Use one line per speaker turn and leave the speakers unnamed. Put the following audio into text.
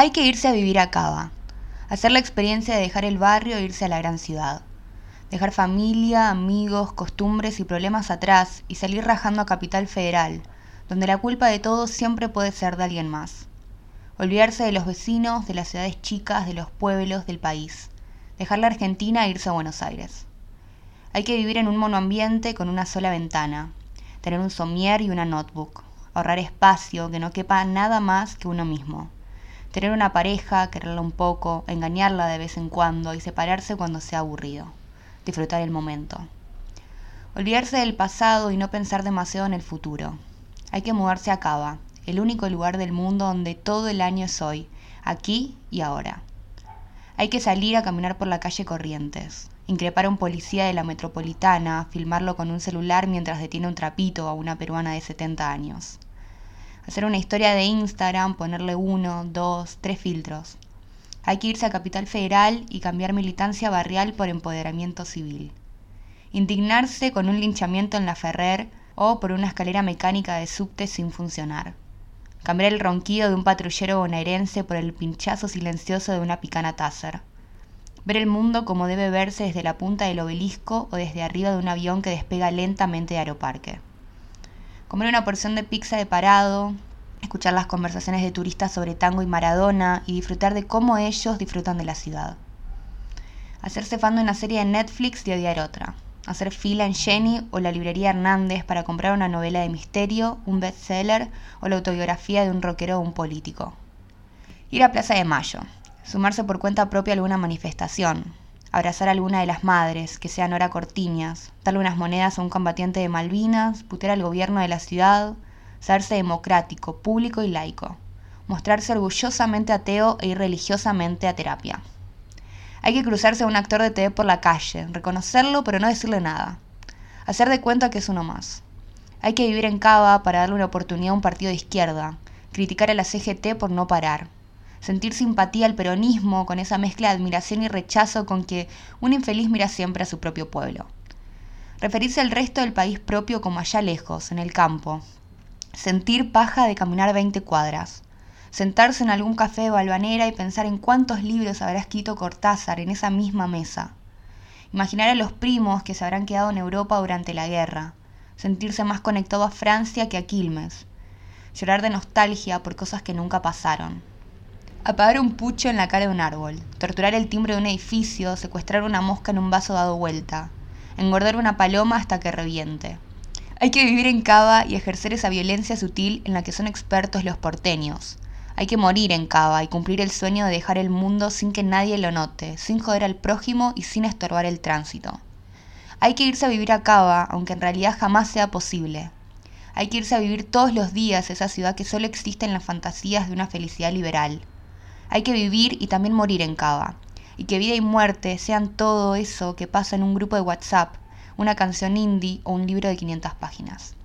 Hay que irse a vivir a Cava, hacer la experiencia de dejar el barrio e irse a la gran ciudad. Dejar familia, amigos, costumbres y problemas atrás y salir rajando a Capital Federal, donde la culpa de todo siempre puede ser de alguien más. Olvidarse de los vecinos, de las ciudades chicas, de los pueblos, del país. Dejar la Argentina e irse a Buenos Aires. Hay que vivir en un monoambiente con una sola ventana, tener un somier y una notebook, ahorrar espacio, que no quepa nada más que uno mismo tener una pareja, quererla un poco, engañarla de vez en cuando y separarse cuando sea aburrido, disfrutar el momento. Olvidarse del pasado y no pensar demasiado en el futuro. Hay que mudarse a Cava, el único lugar del mundo donde todo el año es hoy, aquí y ahora. Hay que salir a caminar por la calle Corrientes, increpar a un policía de la metropolitana, filmarlo con un celular mientras detiene un trapito a una peruana de 70 años hacer una historia de Instagram, ponerle uno, dos, tres filtros. Hay que irse a Capital Federal y cambiar militancia barrial por empoderamiento civil. Indignarse con un linchamiento en la Ferrer o por una escalera mecánica de subte sin funcionar. Cambiar el ronquido de un patrullero bonaerense por el pinchazo silencioso de una picana Taser. Ver el mundo como debe verse desde la punta del obelisco o desde arriba de un avión que despega lentamente de Aeroparque comer una porción de pizza de parado, escuchar las conversaciones de turistas sobre tango y Maradona y disfrutar de cómo ellos disfrutan de la ciudad. Hacerse fan de una serie de Netflix y odiar otra. Hacer fila en Jenny o la librería Hernández para comprar una novela de misterio, un bestseller o la autobiografía de un rockero o un político. Ir a Plaza de Mayo. Sumarse por cuenta propia a alguna manifestación abrazar a alguna de las madres, que sean ahora cortiñas, darle unas monedas a un combatiente de Malvinas, putear al gobierno de la ciudad, saberse democrático, público y laico, mostrarse orgullosamente ateo e ir religiosamente a terapia. Hay que cruzarse a un actor de TV por la calle, reconocerlo pero no decirle nada, hacer de cuenta que es uno más. Hay que vivir en Cava para darle una oportunidad a un partido de izquierda, criticar a la CGT por no parar, sentir simpatía al peronismo con esa mezcla de admiración y rechazo con que un infeliz mira siempre a su propio pueblo. Referirse al resto del país propio como allá lejos, en el campo. Sentir paja de caminar 20 cuadras. Sentarse en algún café de Balvanera y pensar en cuántos libros habrá escrito Cortázar en esa misma mesa. Imaginar a los primos que se habrán quedado en Europa durante la guerra. Sentirse más conectado a Francia que a Quilmes. Llorar de nostalgia por cosas que nunca pasaron Apagar un pucho en la cara de un árbol, torturar el timbre de un edificio, secuestrar una mosca en un vaso dado vuelta, engordar una paloma hasta que reviente. Hay que vivir en Cava y ejercer esa violencia sutil en la que son expertos los porteños. Hay que morir en Cava y cumplir el sueño de dejar el mundo sin que nadie lo note, sin joder al prójimo y sin estorbar el tránsito. Hay que irse a vivir a Cava, aunque en realidad jamás sea posible. Hay que irse a vivir todos los días esa ciudad que solo existe en las fantasías de una felicidad liberal. Hay que vivir y también morir en Cava. Y que vida y muerte sean todo eso que pasa en un grupo de WhatsApp, una canción indie o un libro de 500 páginas.